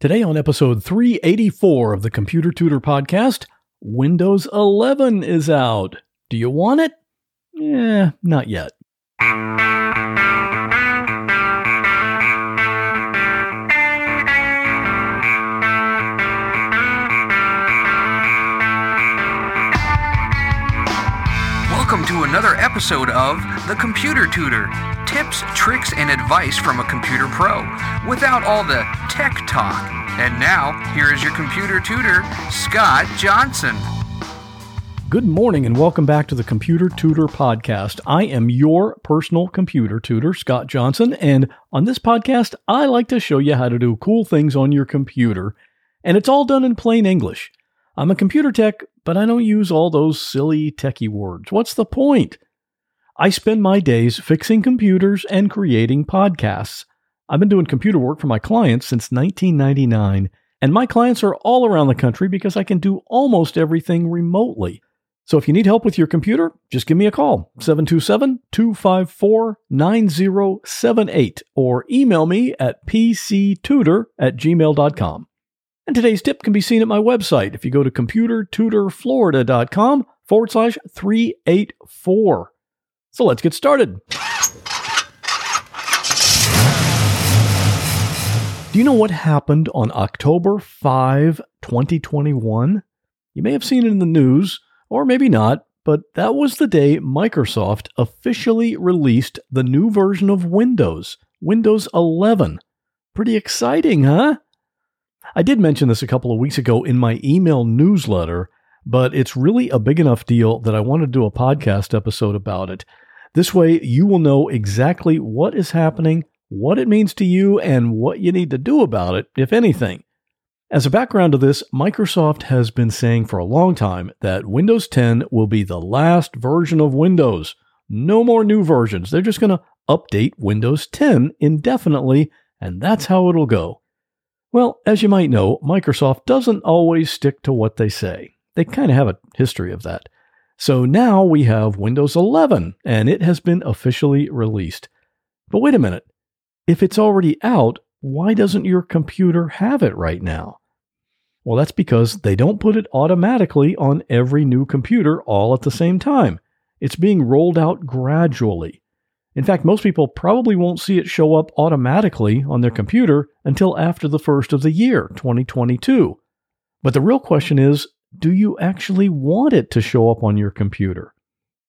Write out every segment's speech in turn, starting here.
Today, on episode 384 of the Computer Tutor Podcast, Windows 11 is out. Do you want it? Eh, not yet. Welcome to another episode of The Computer Tutor tips, tricks, and advice from a computer pro without all the tech talk. And now, here is your computer tutor, Scott Johnson. Good morning and welcome back to the Computer Tutor Podcast. I am your personal computer tutor, Scott Johnson, and on this podcast, I like to show you how to do cool things on your computer, and it's all done in plain English. I'm a computer tech, but I don't use all those silly techie words. What's the point? I spend my days fixing computers and creating podcasts. I've been doing computer work for my clients since 1999, and my clients are all around the country because I can do almost everything remotely. So if you need help with your computer, just give me a call, 727 254 9078, or email me at pctutor at gmail.com. And today's tip can be seen at my website if you go to computertutorflorida.com forward slash 384. So let's get started. Do you know what happened on October 5, 2021? You may have seen it in the news, or maybe not, but that was the day Microsoft officially released the new version of Windows, Windows 11. Pretty exciting, huh? I did mention this a couple of weeks ago in my email newsletter, but it's really a big enough deal that I want to do a podcast episode about it. This way, you will know exactly what is happening, what it means to you, and what you need to do about it, if anything. As a background to this, Microsoft has been saying for a long time that Windows 10 will be the last version of Windows. No more new versions. They're just going to update Windows 10 indefinitely, and that's how it'll go. Well, as you might know, Microsoft doesn't always stick to what they say. They kind of have a history of that. So now we have Windows 11, and it has been officially released. But wait a minute. If it's already out, why doesn't your computer have it right now? Well, that's because they don't put it automatically on every new computer all at the same time. It's being rolled out gradually. In fact, most people probably won't see it show up automatically on their computer until after the first of the year, 2022. But the real question is do you actually want it to show up on your computer?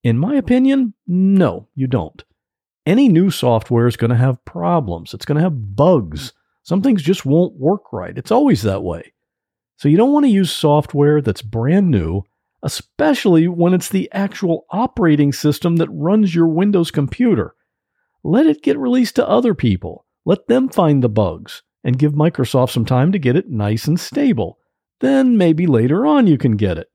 In my opinion, no, you don't. Any new software is going to have problems. It's going to have bugs. Some things just won't work right. It's always that way. So you don't want to use software that's brand new, especially when it's the actual operating system that runs your Windows computer. Let it get released to other people. Let them find the bugs and give Microsoft some time to get it nice and stable. Then maybe later on you can get it.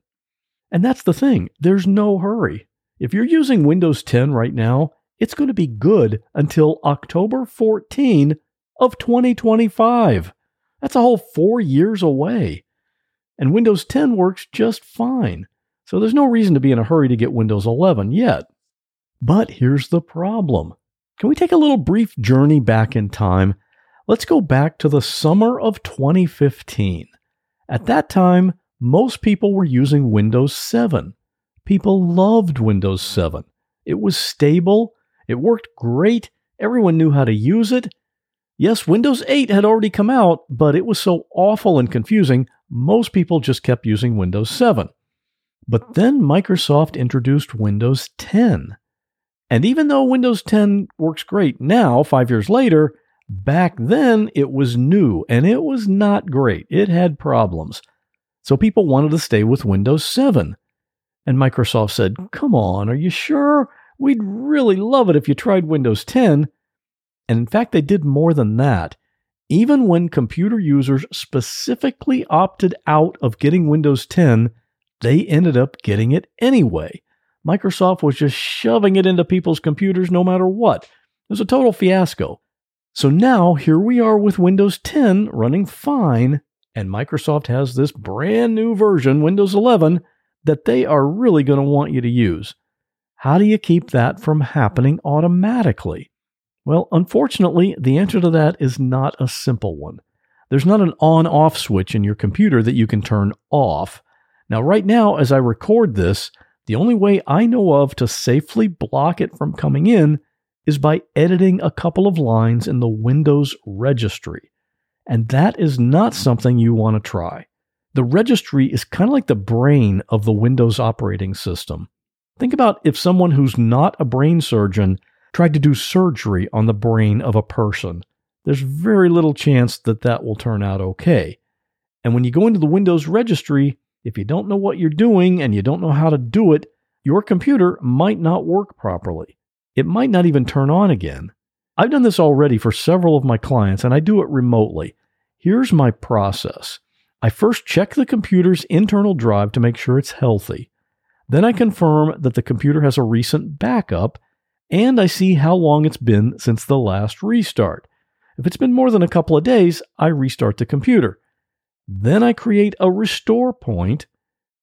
And that's the thing, there's no hurry. If you're using Windows 10 right now, it's going to be good until October 14 of 2025. That's a whole four years away. And Windows 10 works just fine. So there's no reason to be in a hurry to get Windows 11 yet. But here's the problem. Can we take a little brief journey back in time? Let's go back to the summer of 2015. At that time, most people were using Windows 7. People loved Windows 7. It was stable, it worked great, everyone knew how to use it. Yes, Windows 8 had already come out, but it was so awful and confusing, most people just kept using Windows 7. But then Microsoft introduced Windows 10. And even though Windows 10 works great now, five years later, Back then, it was new and it was not great. It had problems. So people wanted to stay with Windows 7. And Microsoft said, Come on, are you sure? We'd really love it if you tried Windows 10. And in fact, they did more than that. Even when computer users specifically opted out of getting Windows 10, they ended up getting it anyway. Microsoft was just shoving it into people's computers no matter what. It was a total fiasco. So now here we are with Windows 10 running fine, and Microsoft has this brand new version, Windows 11, that they are really going to want you to use. How do you keep that from happening automatically? Well, unfortunately, the answer to that is not a simple one. there's not an on off switch in your computer that you can turn off. Now, right now, as I record this, the only way I know of to safely block it from coming in is by editing a couple of lines in the Windows registry. And that is not something you want to try. The registry is kind of like the brain of the Windows operating system. Think about if someone who's not a brain surgeon tried to do surgery on the brain of a person. There's very little chance that that will turn out okay. And when you go into the Windows registry, if you don't know what you're doing and you don't know how to do it, your computer might not work properly. It might not even turn on again. I've done this already for several of my clients and I do it remotely. Here's my process I first check the computer's internal drive to make sure it's healthy. Then I confirm that the computer has a recent backup and I see how long it's been since the last restart. If it's been more than a couple of days, I restart the computer. Then I create a restore point,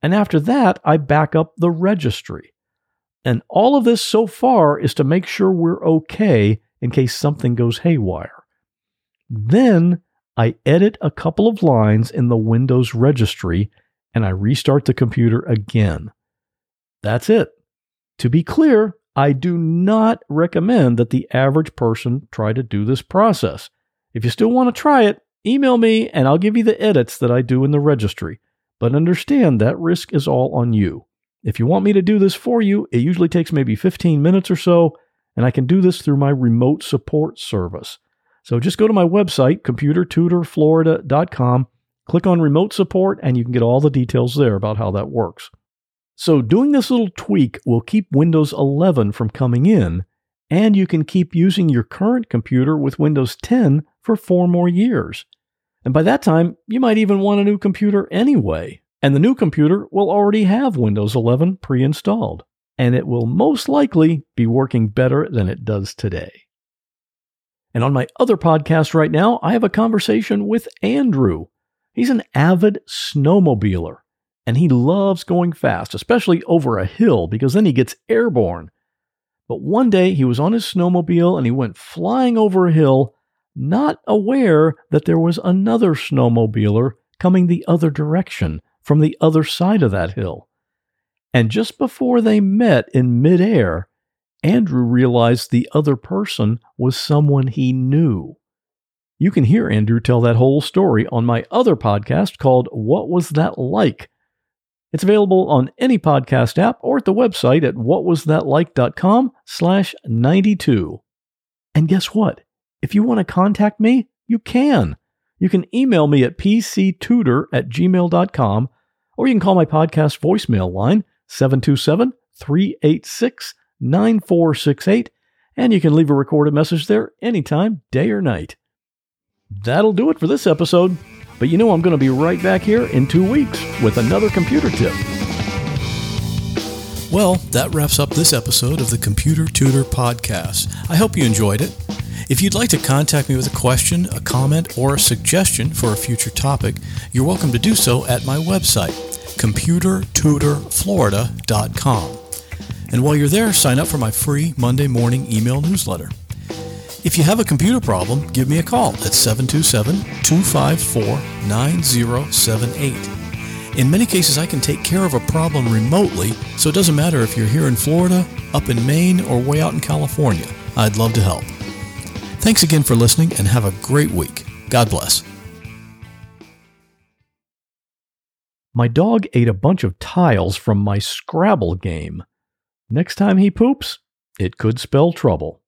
and after that, I back up the registry. And all of this so far is to make sure we're okay in case something goes haywire. Then I edit a couple of lines in the Windows registry and I restart the computer again. That's it. To be clear, I do not recommend that the average person try to do this process. If you still want to try it, email me and I'll give you the edits that I do in the registry. But understand that risk is all on you. If you want me to do this for you, it usually takes maybe 15 minutes or so, and I can do this through my remote support service. So just go to my website, computertutorflorida.com, click on remote support, and you can get all the details there about how that works. So doing this little tweak will keep Windows 11 from coming in, and you can keep using your current computer with Windows 10 for four more years. And by that time, you might even want a new computer anyway. And the new computer will already have Windows 11 pre installed. And it will most likely be working better than it does today. And on my other podcast right now, I have a conversation with Andrew. He's an avid snowmobiler and he loves going fast, especially over a hill because then he gets airborne. But one day he was on his snowmobile and he went flying over a hill not aware that there was another snowmobiler coming the other direction from the other side of that hill. And just before they met in midair, Andrew realized the other person was someone he knew. You can hear Andrew tell that whole story on my other podcast called What Was That Like? It's available on any podcast app or at the website at whatwasthatlike.com slash 92. And guess what? If you want to contact me, you can. You can email me at pctutor at gmail.com or you can call my podcast voicemail line 727 386 9468 and you can leave a recorded message there anytime, day or night. That'll do it for this episode, but you know I'm going to be right back here in two weeks with another computer tip. Well, that wraps up this episode of the Computer Tutor Podcast. I hope you enjoyed it. If you'd like to contact me with a question, a comment, or a suggestion for a future topic, you're welcome to do so at my website, computertutorflorida.com. And while you're there, sign up for my free Monday morning email newsletter. If you have a computer problem, give me a call at 727 254 9078. In many cases, I can take care of a problem remotely, so it doesn't matter if you're here in Florida, up in Maine, or way out in California. I'd love to help. Thanks again for listening and have a great week. God bless. My dog ate a bunch of tiles from my Scrabble game. Next time he poops, it could spell trouble.